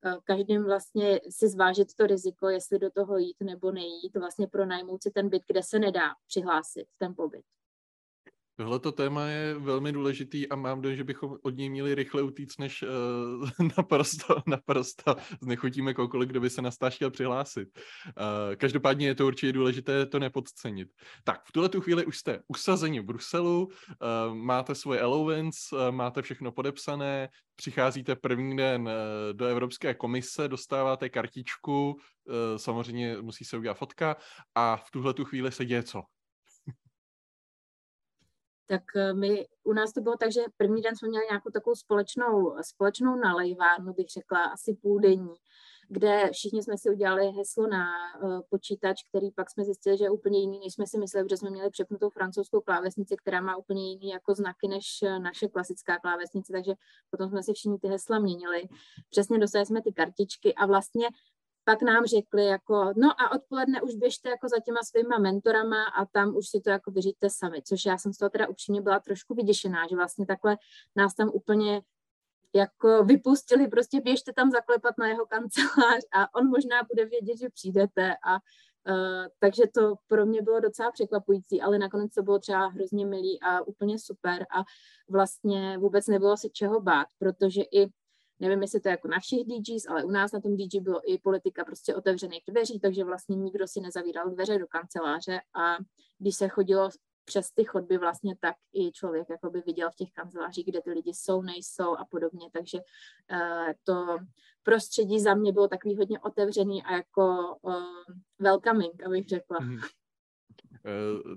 uh, každém vlastně si zvážit to riziko, jestli do toho jít nebo nejít, vlastně pronajmout si ten byt, kde se nedá přihlásit ten pobyt. Tohleto téma je velmi důležitý a mám dojem, že bychom od něj měli rychle utíct, než uh, naprosto, naprosto znechutíme kohokoliv, kdo by se na chtěl přihlásit. Uh, každopádně je to určitě důležité to nepodcenit. Tak, v tuhle tu chvíli už jste usazeni v Bruselu, uh, máte svoje allowance, uh, máte všechno podepsané, přicházíte první den uh, do Evropské komise, dostáváte kartičku, uh, samozřejmě musí se udělat fotka a v tuhle tu chvíli se děje co? Tak eh, my, u nás to bylo tak, že první den jsme měli nějakou takovou společnou, společnou nalejvárnu, bych řekla, asi půl denní, kde všichni jsme si udělali heslo na uh, počítač, který pak jsme zjistili, že je úplně jiný, než jsme si mysleli, protože jsme měli přepnutou francouzskou klávesnici, která má úplně jiný jako znaky než eh, naše klasická klávesnice, takže potom jsme si všichni ty hesla měnili. Přesně dostali jsme ty kartičky a vlastně pak nám řekli jako, no a odpoledne už běžte jako za těma svýma mentorama a tam už si to jako vyříte sami, což já jsem z toho teda upřímně byla trošku vyděšená, že vlastně takhle nás tam úplně jako vypustili, prostě běžte tam zaklepat na jeho kancelář a on možná bude vědět, že přijdete a Uh, takže to pro mě bylo docela překvapující, ale nakonec to bylo třeba hrozně milý a úplně super a vlastně vůbec nebylo si čeho bát, protože i Nevím, jestli to je jako na všech DGs, ale u nás na tom DG bylo i politika prostě otevřených dveří, takže vlastně nikdo si nezavíral dveře do kanceláře a když se chodilo přes ty chodby vlastně tak i člověk jakoby viděl v těch kancelářích, kde ty lidi jsou, nejsou a podobně, takže uh, to prostředí za mě bylo takový hodně otevřený a jako uh, welcoming, abych řekla. Mm.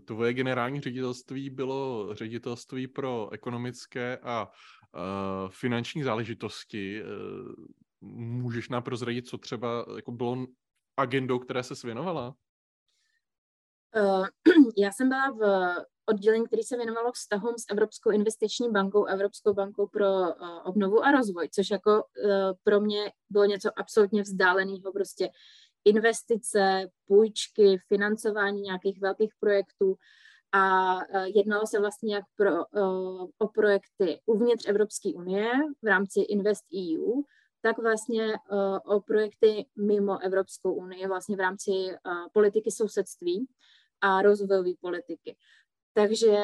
Tvoje generální ředitelství bylo ředitelství pro ekonomické a finanční záležitosti. Uh, můžeš nám prozradit, co třeba jako bylo agendou, které se svěnovala? Uh, já jsem byla v oddělení, který se věnovalo vztahům s Evropskou investiční bankou, Evropskou bankou pro obnovu a rozvoj, což jako pro mě bylo něco absolutně vzdáleného, prostě investice, půjčky, financování nějakých velkých projektů a jednalo se vlastně jak pro, o projekty uvnitř Evropské unie v rámci Invest EU, tak vlastně o projekty mimo Evropskou unii, vlastně v rámci politiky sousedství a rozvojové politiky. Takže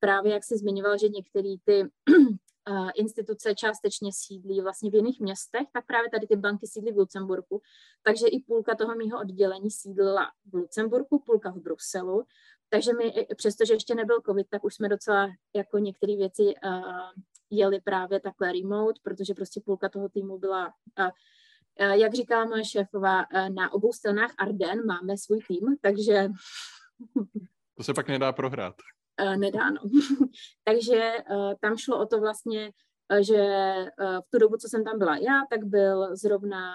právě jak se zmiňoval, že některé ty instituce částečně sídlí vlastně v jiných městech, tak právě tady ty banky sídlí v Lucemburku. Takže i půlka toho mého oddělení sídlila v Lucemburku, půlka v Bruselu. Takže my, přestože ještě nebyl covid, tak už jsme docela jako některé věci uh, jeli právě takhle remote, protože prostě půlka toho týmu byla, uh, uh, jak říká moje šéfová, uh, na obou stranách Arden máme svůj tým, takže... To se pak nedá prohrát. Uh, nedá, no. takže uh, tam šlo o to vlastně, že v tu dobu, co jsem tam byla já, tak byl zrovna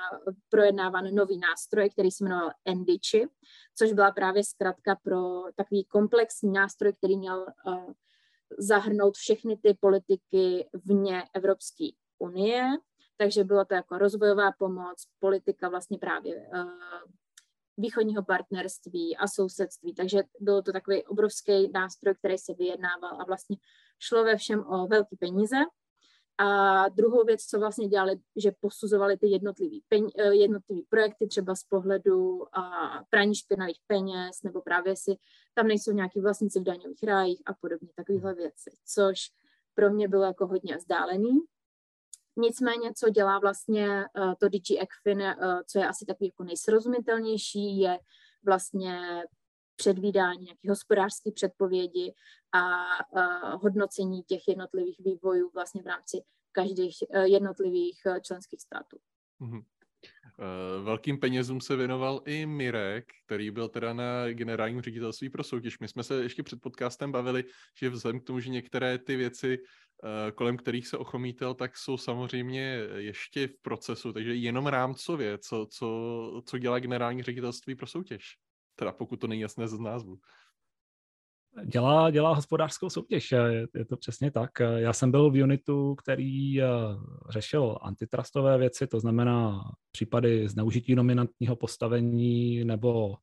projednáván nový nástroj, který se jmenoval Endichi, což byla právě zkratka pro takový komplexní nástroj, který měl zahrnout všechny ty politiky vně Evropské unie, takže bylo to jako rozvojová pomoc, politika vlastně právě východního partnerství a sousedství. Takže bylo to takový obrovský nástroj, který se vyjednával a vlastně šlo ve všem o velké peníze. A druhou věc, co vlastně dělali, že posuzovali ty jednotlivý, peň, eh, jednotlivý projekty třeba z pohledu a praní špinavých peněz, nebo právě si tam nejsou nějaký vlastníci v daňových rájích a podobně, takovéhle věci, což pro mě bylo jako hodně vzdálený. Nicméně, co dělá vlastně uh, to DG ECFIN, uh, co je asi takový jako nejsrozumitelnější, je vlastně předvídání nějakých hospodářských předpovědi a hodnocení těch jednotlivých vývojů vlastně v rámci každých uh, jednotlivých uh, členských států. Mm-hmm. Velkým penězům se věnoval i Mirek, který byl teda na generálním ředitelství pro soutěž. My jsme se ještě před podcastem bavili, že vzhledem k tomu, že některé ty věci Eh, kolem kterých se ochomítel, tak jsou samozřejmě ještě v procesu, takže jenom rámcově, co, co, co dělá generální ředitelství pro soutěž. Teda pokud to není jasné z názvu. Dělá, dělá hospodářskou soutěž, je, je to přesně tak. Já jsem byl v unitu, který eh, řešil antitrustové věci, to znamená případy zneužití nominantního postavení nebo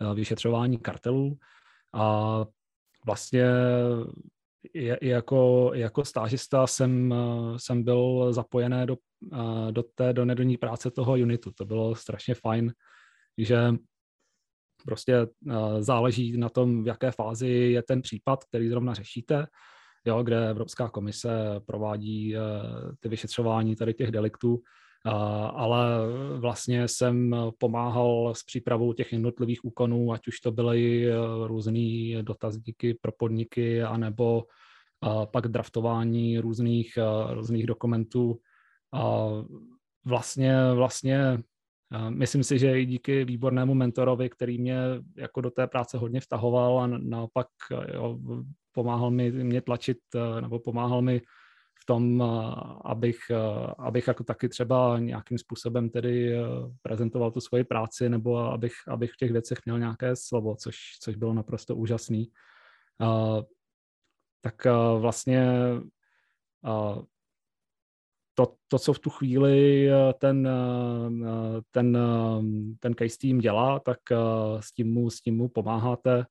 eh, vyšetřování kartelů. A vlastně jako, jako stážista jsem, jsem byl zapojený do, do té do nedoní práce toho unitu. To bylo strašně fajn, že prostě záleží na tom, v jaké fázi je ten případ, který zrovna řešíte, jo, kde Evropská komise provádí ty vyšetřování tady těch deliktů, ale vlastně jsem pomáhal s přípravou těch jednotlivých úkonů, ať už to byly různý dotazníky pro podniky, anebo pak draftování různých, různých dokumentů. A vlastně, vlastně myslím si, že i díky výbornému mentorovi, který mě jako do té práce hodně vtahoval a naopak jo, pomáhal mi mě tlačit, e, nebo pomáhal mi v tom, abych, abych jako taky třeba nějakým způsobem tedy e, prezentoval tu svoji práci nebo abych, abych v těch věcech měl nějaké slovo, což, což bylo naprosto úžasný. Tak vlastně to, to, co v tu chvíli e, ten, e, ten, ten case team dělá, tak s tím mu, s tím mu pomáháte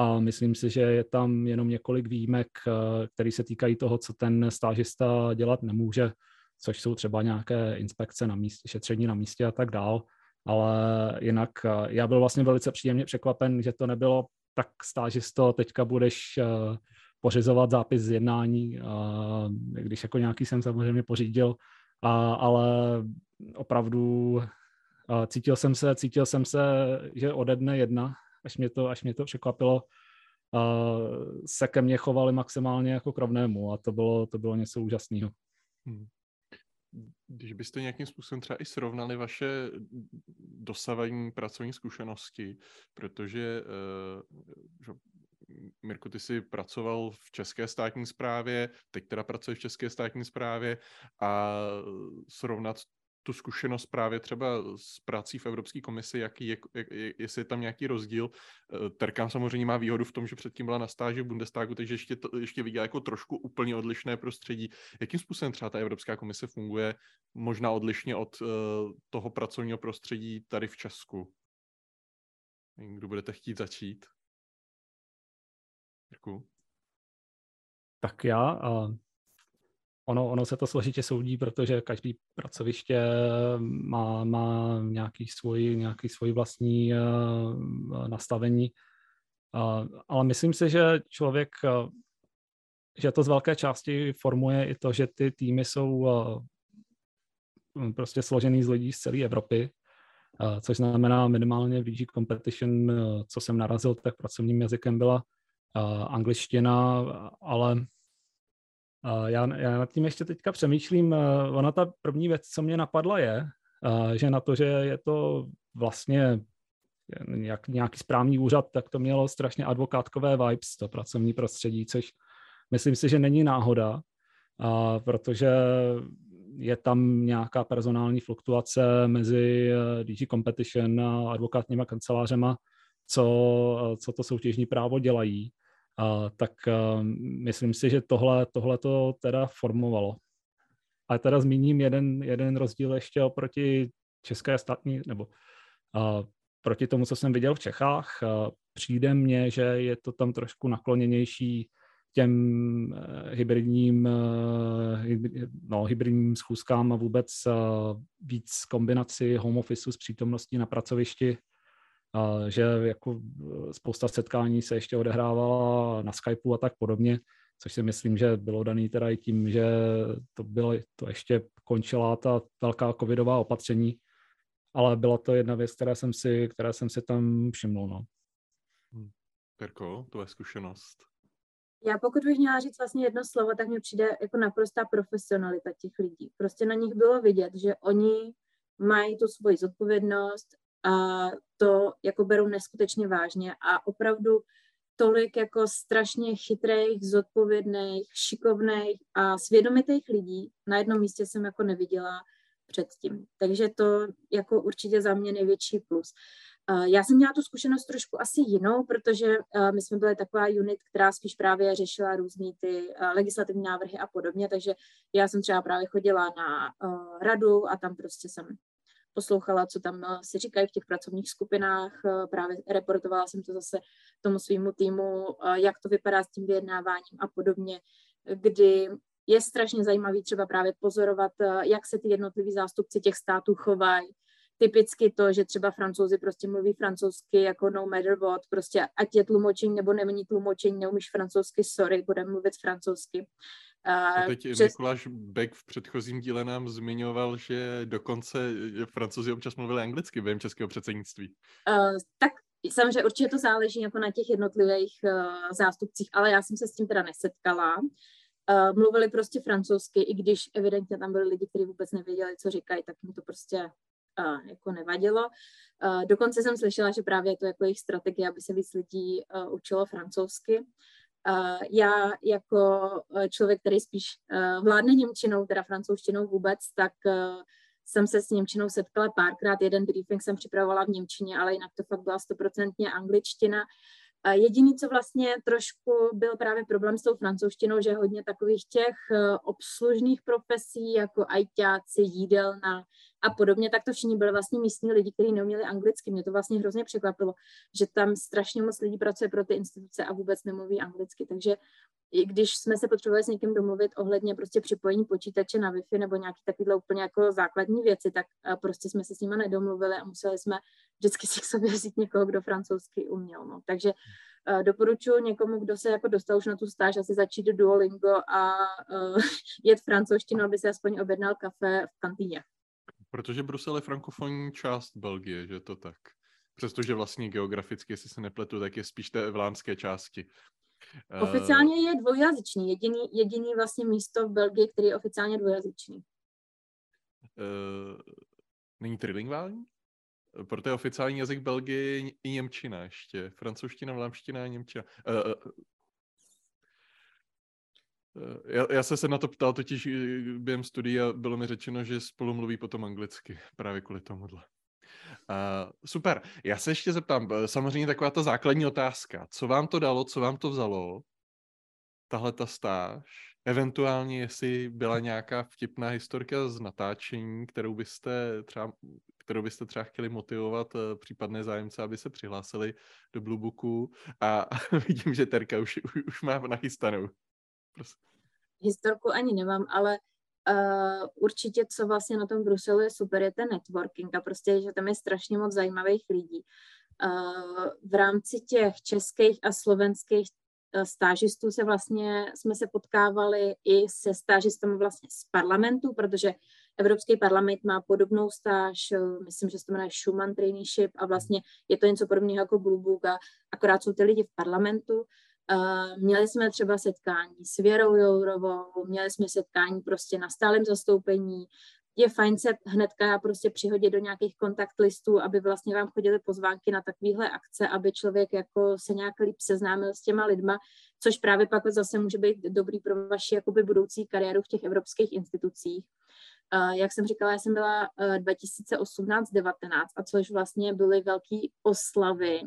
a myslím si, že je tam jenom několik výjimek, eh, které se týkají toho, co ten stážista dělat nemůže, což jsou třeba nějaké inspekce na místě, šetření na místě a tak dál. Ale jinak eh, já byl vlastně velice příjemně překvapen, že to nebylo tak stážisto, teďka budeš eh, pořizovat zápis z jednání, když jako nějaký jsem samozřejmě pořídil, ale opravdu cítil jsem se, cítil jsem se, že ode dne jedna až mě to, až mě to překvapilo, uh, se ke mně chovali maximálně jako k rovnému a to bylo, to bylo něco úžasného. Hmm. Když byste nějakým způsobem třeba i srovnali vaše dosavadní pracovní zkušenosti, protože uh, Mirko, ty jsi pracoval v české státní správě, teď teda pracuješ v české státní správě a srovnat tu zkušenost právě třeba s prací v Evropské komisi, jaký je, jak, jestli je tam nějaký rozdíl. Eh, Terkám samozřejmě má výhodu v tom, že předtím byla na stáži v Bundestagu, takže ještě, to, ještě viděla jako trošku úplně odlišné prostředí. Jakým způsobem třeba ta Evropská komise funguje možná odlišně od uh, toho pracovního prostředí tady v Česku? Kdo budete chtít začít? Děkuji. Tak já, a ono, ono se to složitě soudí, protože každý pracoviště má, má nějaký svůj, nějaký svůj vlastní uh, nastavení. Uh, ale myslím si, že člověk, uh, že to z velké části formuje i to, že ty týmy jsou prostě složený z lidí z celé Evropy, což znamená minimálně VG Competition, co jsem narazil, tak pracovním jazykem byla uh, angličtina, ale já, já nad tím ještě teďka přemýšlím. Ona ta první věc, co mě napadla, je, že na to, že je to vlastně nějak, nějaký správní úřad, tak to mělo strašně advokátkové vibes, to pracovní prostředí, což myslím si, že není náhoda, protože je tam nějaká personální fluktuace mezi eh, DG Competition a advokátníma kancelářema, co, co to soutěžní právo dělají. A, tak a, myslím si, že tohle, tohle to teda formovalo. A teda zmíním jeden, jeden rozdíl ještě oproti české státní, nebo a, proti tomu, co jsem viděl v Čechách. A, přijde mně, že je to tam trošku nakloněnější těm uh, hybridním, uh, no, hybridním schůzkám a vůbec uh, víc kombinaci home office s přítomností na pracovišti a že jako e, spousta setkání se ještě odehrávala na Skypeu a tak podobně, což si myslím, že bylo daný teda i tím, že to bylo, to ještě končila ta velká covidová opatření, ale byla to jedna věc, která jsem si, která jsem si tam všimnul, no. Perko, tvoje zkušenost? Já pokud bych měla říct vlastně jedno slovo, tak mi přijde jako naprostá profesionalita těch lidí. Prostě na nich bylo vidět, že oni mají tu svoji zodpovědnost a to jako berou neskutečně vážně a opravdu tolik jako strašně chytrých, zodpovědných, šikovných a svědomitých lidí na jednom místě jsem jako neviděla předtím. Takže to jako určitě za mě největší plus. Já jsem měla tu zkušenost trošku asi jinou, protože my jsme byli taková unit, která spíš právě řešila různé ty legislativní návrhy a podobně, takže já jsem třeba právě chodila na radu a tam prostě jsem poslouchala, co tam eh, si říkají v těch pracovních skupinách, eh, právě reportovala jsem to zase tomu svýmu týmu, eh, jak to vypadá s tím vyjednáváním a podobně, kdy je strašně zajímavý třeba právě pozorovat, jak se ty jednotliví zástupci těch států chovají, typicky to, že třeba francouzi prostě mluví francouzsky jako no matter what, prostě ať je tlumočení nebo není tlumočení, neumíš francouzsky, sorry, budeme mluvit francouzsky. A teď přes... Mikuláš Beck v předchozím díle nám zmiňoval, že dokonce francouzi občas mluvili anglicky během českého předsednictví. Uh, tak samozřejmě určitě to záleží jako na těch jednotlivých uh, zástupcích, ale já jsem se s tím teda nesetkala. Uh, mluvili prostě francouzsky, i když evidentně tam byli lidi, kteří vůbec nevěděli, co říkají, tak mi to prostě uh, jako nevadilo. Uh, dokonce jsem slyšela, že právě je to jako jejich strategie, aby se víc lidí uh, učilo francouzsky. Já jako eh, člověk, který spíš uh, vládne Němčinou, teda francouzštinou vůbec, tak uh, jsem se s Němčinou setkala párkrát. Jeden briefing jsem připravovala v Němčině, ale jinak to fakt byla stoprocentně angličtina. Jediný, co vlastně trošku byl právě problém s tou francouzštinou, že hodně takových těch obslužných profesí, jako ajťáci, jídelna, a podobně, tak to všichni byli vlastně místní lidi, kteří neuměli anglicky. Mě to vlastně hrozně překvapilo, že tam strašně moc lidí pracuje pro ty instituce a vůbec nemluví anglicky. Takže i když jsme se potřebovali s někým domluvit ohledně prostě připojení počítače na Wi-Fi nebo nějaké takové úplně jako základní věci, tak eh, prostě jsme se s nimi nedomluvili a museli jsme vždycky si k sobě vzít někoho, kdo francouzsky uměl. No. Takže uh, doporučuji někomu, kdo se jako dostal už na tu stáž, asi začít do Duolingo a uh, jet francouzštinu, aby se aspoň objednal kafe v kantýně. Protože Brusel je frankofonní část Belgie, že to tak. Přestože vlastně geograficky, jestli se nepletu, tak je spíš té vlámské části. Eh, oficiálně je dvojjazyčný. Jediný, jediný vlastně místo v Belgii, který je oficiálně dvojjazyčný. Uh, není trilingvální? Proto je oficiální jazyk Belgie i Němčina ještě. Francouzština, vlámština a Němčina. Uh, já, já jsem se na to ptal totiž eh, během studia, bylo mi řečeno, že spolu mluví potom anglicky, právě kvůli tomuhle. Uh, super, já se ještě zeptám, samozřejmě taková ta základní otázka, co vám to dalo, co vám to vzalo, tahle ta stáž, eventuálně jestli byla nějaká vtipná historka z natáčení, kterou byste třeba, kterou byste třeba chtěli motivovat eh, případné zájemce, aby se přihlásili do Bluebooku a, a vidím, že Terka už, už má nachystanou. Prosím. Historku ani nemám, ale Uh, určitě, co vlastně na tom Bruselu je super, je ten networking a prostě, že tam je strašně moc zajímavých lidí. Uh, v rámci těch českých a slovenských uh, stážistů se vlastně, jsme se potkávali i se stážistami vlastně z parlamentu, protože Evropský parlament má podobnou stáž, myslím, že se to jmenuje Schumann Traineeship a vlastně je to něco podobného jako Blue Book a akorát jsou ty lidi v parlamentu měli jsme třeba setkání s Věrou Jourovou, měli jsme setkání prostě na stálem zastoupení. Je fajn se hnedka prostě přihodit do nějakých kontakt listů, aby vlastně vám chodily pozvánky na takovéhle akce, aby člověk jako se nějak líp seznámil s těma lidma, což právě pak zase může být dobrý pro vaši jakoby budoucí kariéru v těch evropských institucích. Jak jsem říkala, já jsem byla uh, 2018-19 a což vlastně byly velké oslavy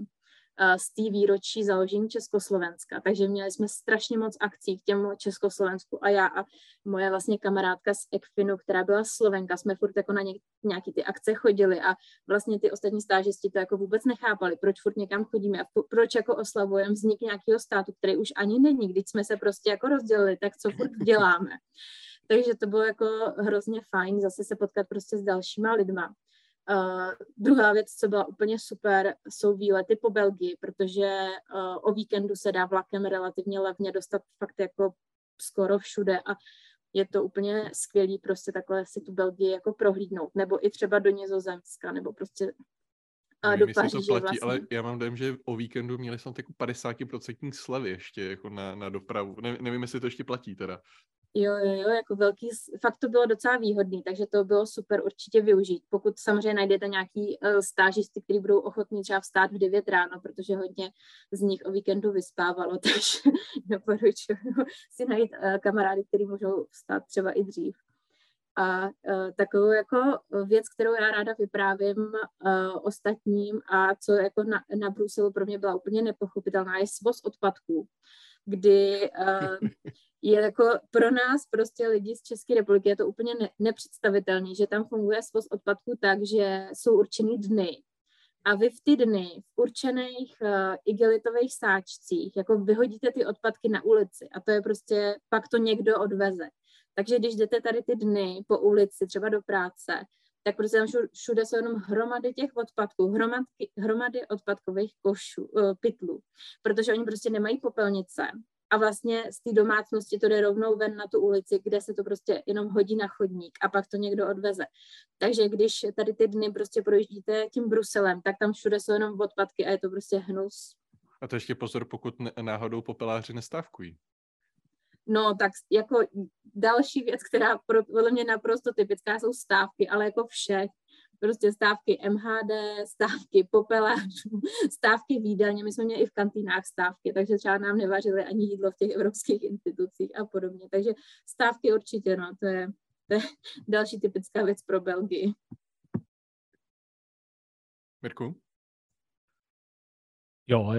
z té výročí založení Československa. Takže měli jsme strašně moc akcí k těm Československu a já a moje vlastně kamarádka z Ekfinu, která byla Slovenka, jsme furt jako na nějaký ty akce chodili a vlastně ty ostatní stážisti to jako vůbec nechápali, proč furt někam chodíme a proč jako oslavujeme vznik nějakého státu, který už ani není, když jsme se prostě jako rozdělili, tak co furt děláme. Takže to bylo jako hrozně fajn zase se potkat prostě s dalšíma lidma. Uh, druhá věc, co byla úplně super, jsou výlety po Belgii, protože uh, o víkendu se dá vlakem relativně levně dostat fakt jako skoro všude a je to úplně skvělý prostě takhle si tu Belgii jako prohlídnout, nebo i třeba do Nizozemska, nebo prostě a do Paříže to platí, vlastně. ale já mám dojem, že o víkendu měli jsem jako 50% slevy ještě jako na, na dopravu. Ne, nevím, jestli to ještě platí teda. Jo, jo, jo, jako velký, fakt to bylo docela výhodný, takže to bylo super určitě využít. Pokud samozřejmě najdete nějaký uh, stážisty, kteří budou ochotní třeba vstát v 9 ráno, protože hodně z nich o víkendu vyspávalo, takže doporučuji si najít uh, kamarády, kteří můžou vstát třeba i dřív. A uh, takovou jako věc, kterou já ráda vyprávím uh, ostatním a co jako na, na Bruselu pro mě byla úplně nepochopitelná, je svoz odpadků, kdy uh, je jako pro nás prostě lidi z České republiky je to úplně ne, nepředstavitelné, že tam funguje svoz odpadků tak, že jsou určený dny. A vy v ty dny v určených uh, igelitových sáčcích jako vyhodíte ty odpadky na ulici a to je prostě, pak to někdo odveze. Takže když jdete tady ty dny po ulici, třeba do práce, tak prostě tam všude jsou jenom hromady těch odpadků, hromadky, hromady odpadkových košů, uh, pytlů, protože oni prostě nemají popelnice a vlastně z té domácnosti to jde rovnou ven na tu ulici, kde se to prostě jenom hodí na chodník a pak to někdo odveze. Takže když tady ty dny prostě projíždíte tím Bruselem, tak tam všude jsou jenom odpadky a je to prostě hnus. A to ještě pozor, pokud náhodou popeláři nestávkují. No, tak jako další věc, která pro, podle mě naprosto typická, jsou stávky, ale jako všech prostě stávky MHD, stávky popelářů, stávky výdaně. My jsme měli i v kantýnách stávky, takže třeba nám nevařili ani jídlo v těch evropských institucích a podobně. Takže stávky určitě, no, to je, to je další typická věc pro Belgii. Mirku? Jo,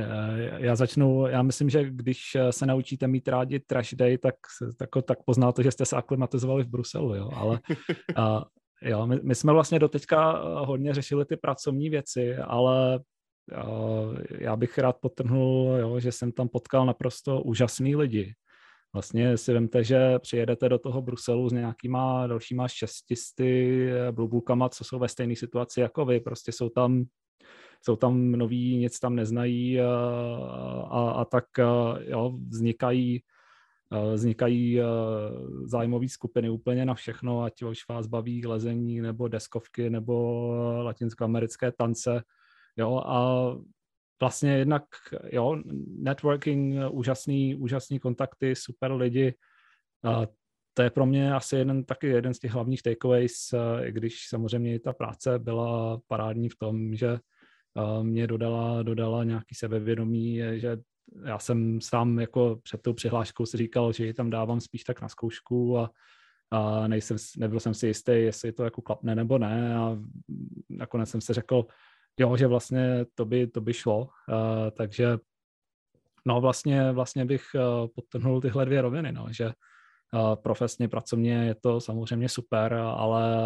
já začnu, já myslím, že když se naučíte mít rádi trash day, tak, tak, tak poznáte, že jste se aklimatizovali v Bruselu, jo, ale a, Jo, my, my jsme vlastně doteďka hodně řešili ty pracovní věci, ale uh, já bych rád potrhnul, jo, že jsem tam potkal naprosto úžasný lidi. Vlastně si vemte, že přijedete do toho Bruselu s nějakýma dalšíma šestisty blubulkama, co jsou ve stejné situaci jako vy. Prostě jsou tam, jsou tam noví, nic tam neznají a, a, a tak jo, vznikají Eh, vznikají eh, zájmové skupiny úplně na všechno, ať už vás baví lezení, nebo deskovky, nebo latinskoamerické tance. Jo, a vlastně jednak jo, networking, úžasný, úžasný kontakty, super lidi. A to je pro mě asi jeden, taky jeden z těch hlavních takeaways, eh, i když samozřejmě ta práce byla parádní v tom, že mě dodala, dodala nějaký sebevědomí, že já jsem sám jako před tou přihláškou si říkal, že ji tam dávám spíš tak na zkoušku a, a nejsem, nebyl jsem si jistý, jestli to jako klapne nebo ne. A nakonec jsem si řekl, jo, že vlastně to by, to by šlo, uh, takže no vlastně, vlastně bych uh, podtrhnul tyhle dvě roviny, no, že profesně, pracovně je to samozřejmě super, ale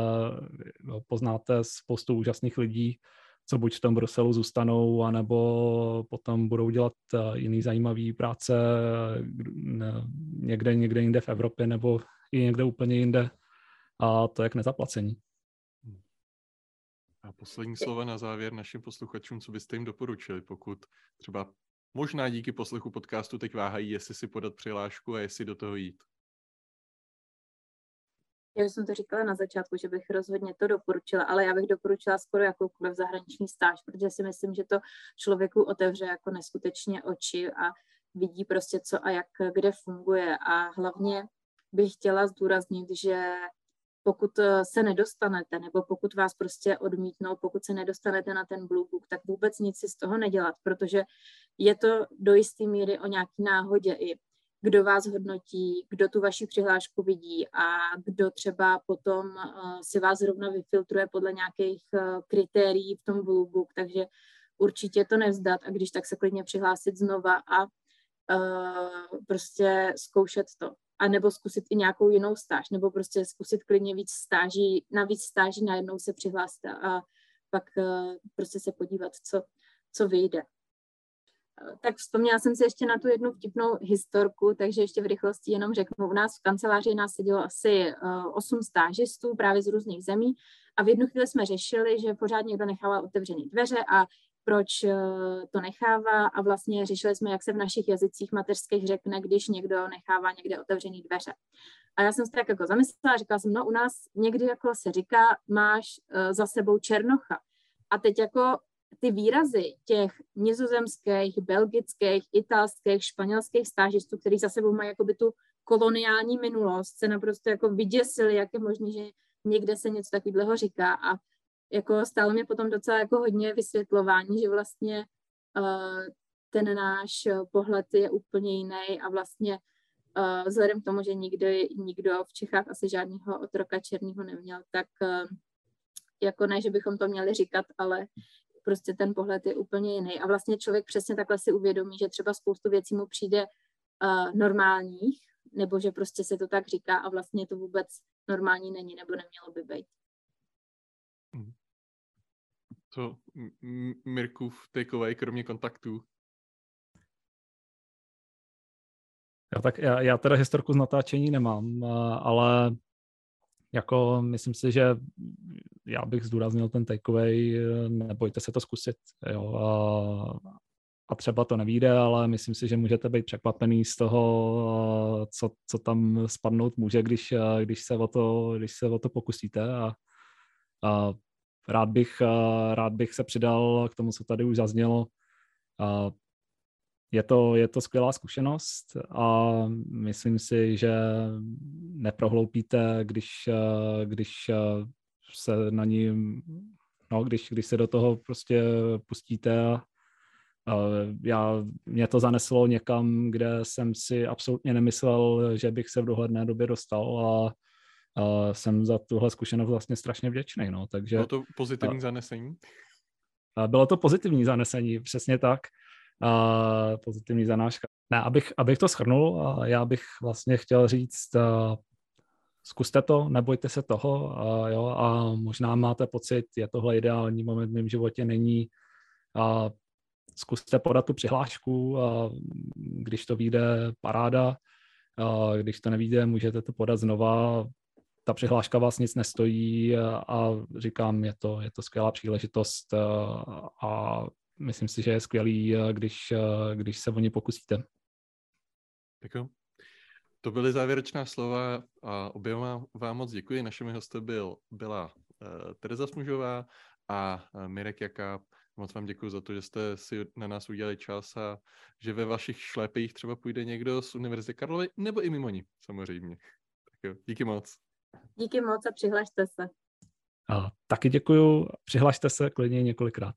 poznáte spoustu úžasných lidí, co buď v tom Bruselu zůstanou, anebo potom budou dělat jiný zajímavý práce někde, někde jinde v Evropě, nebo i někde úplně jinde a to je k nezaplacení. A poslední slova na závěr našim posluchačům, co byste jim doporučili, pokud třeba možná díky poslechu podcastu teď váhají, jestli si podat přihlášku a jestli do toho jít. Já jsem to říkala na začátku, že bych rozhodně to doporučila, ale já bych doporučila skoro jakoukoliv zahraniční stáž, protože si myslím, že to člověku otevře jako neskutečně oči a vidí prostě co a jak kde funguje. A hlavně bych chtěla zdůraznit, že pokud eh, se nedostanete, nebo pokud vás prostě odmítnou, pokud se nedostanete na ten Blue Book, tak vůbec nic si z toho nedělat, protože je to do jisté míry o nějaký náhodě i kdo vás hodnotí, kdo tu vaši přihlášku vidí a kdo třeba potom uh, si vás zrovna vyfiltruje podle nějakých uh, kritérií v tom Blue Book, takže určitě to nevzdat a když tak se klidně přihlásit znova a uh, prostě zkoušet to a nebo zkusit i nějakou jinou stáž, nebo prostě zkusit klidně víc stáží, na víc stáží najednou se přihlásit a pak uh, prostě se podívat, co, co vyjde. Tak vzpomněla jsem si ještě na tu jednu vtipnou historku, takže ještě v rychlosti jenom řeknu. U nás v kanceláři nás sedělo asi uh, 8 stážistů právě z různých zemí a v jednu chvíli jsme řešili, že pořád někdo nechával otevřený dveře a proč eh, to nechává a vlastně řešili jsme, jak se v našich jazycích mateřských řekne, když někdo nechává někde otevřený dveře. A já jsem se tak jako zamyslela, říkala jsem, no u nás někdy jako se říká, máš uh, za sebou černocha. A teď jako ty výrazy těch nizozemských, belgických, italských, španělských stážistů, kteří za sebou mají jakoby tu koloniální minulost, se naprosto jako vyděsili, jak je možné, že někde se něco takového říká. A jako stále mě potom docela jako hodně vysvětlování, že vlastně uh, ten náš pohled je úplně jiný a vlastně uh, vzhledem k tomu, že nikdy, nikdo v Čechách asi žádného otroka černého neměl, tak uh, jako ne, že bychom to měli říkat, ale prostě ten pohled je úplně jiný. A vlastně člověk přesně takhle si uvědomí, že třeba spoustu věcí mu přijde uh, normálních, nebo že prostě se to tak říká a vlastně to vůbec normální není, nebo nemělo by být. Co Mirkův takeaway, kromě kontaktů? Já, tak já, já teda historku z natáčení nemám, ale jako myslím si, že já bych zdůraznil ten takeaway, nebojte se to zkusit. Jo, a, a třeba to nevíde, ale myslím si, že můžete být překvapený z toho, co, co tam spadnout může, když, když, se, o to, když se o to pokusíte. A, a rád bych, eh, rád bych se přidal k tomu, co tady už zaznělo. Je to, je to skvělá zkušenost a myslím si, že neprohloupíte, když, eh, když eh, se na ní, no, když, když se do toho prostě pustíte a já, mě to zaneslo někam, kde jsem si absolutně nemyslel, že bych se v dohledné době dostal a a jsem za tuhle zkušenost vlastně strašně vděčný. No, takže, bylo to pozitivní a, zanesení? A bylo to pozitivní zanesení, přesně tak. A pozitivní zanáška. Ne, abych, abych to schrnul, a já bych vlastně chtěl říct, a, zkuste to, nebojte se toho a, jo, a možná máte pocit, je tohle ideální moment v mém životě, není. A zkuste podat tu přihlášku, a když to vyjde, paráda. A když to nevíde, můžete to podat znova, ta přihláška vás nic nestojí a říkám, je to, je to skvělá příležitost a myslím si, že je skvělý, když, když se o ně pokusíte. Děkuji. To byly závěrečná slova a oběma vám moc děkuji. Našimi hosty byl, byla uh, Tereza Smužová a uh, Mirek Jaká. Moc vám děkuji za to, že jste si na nás udělali čas a že ve vašich šlépích třeba půjde někdo z Univerzity Karlovy, nebo i mimo ní, samozřejmě. Tak jo, díky moc. Díky moc a přihlašte se. A, taky děkuju, přihlašte se klidně několikrát.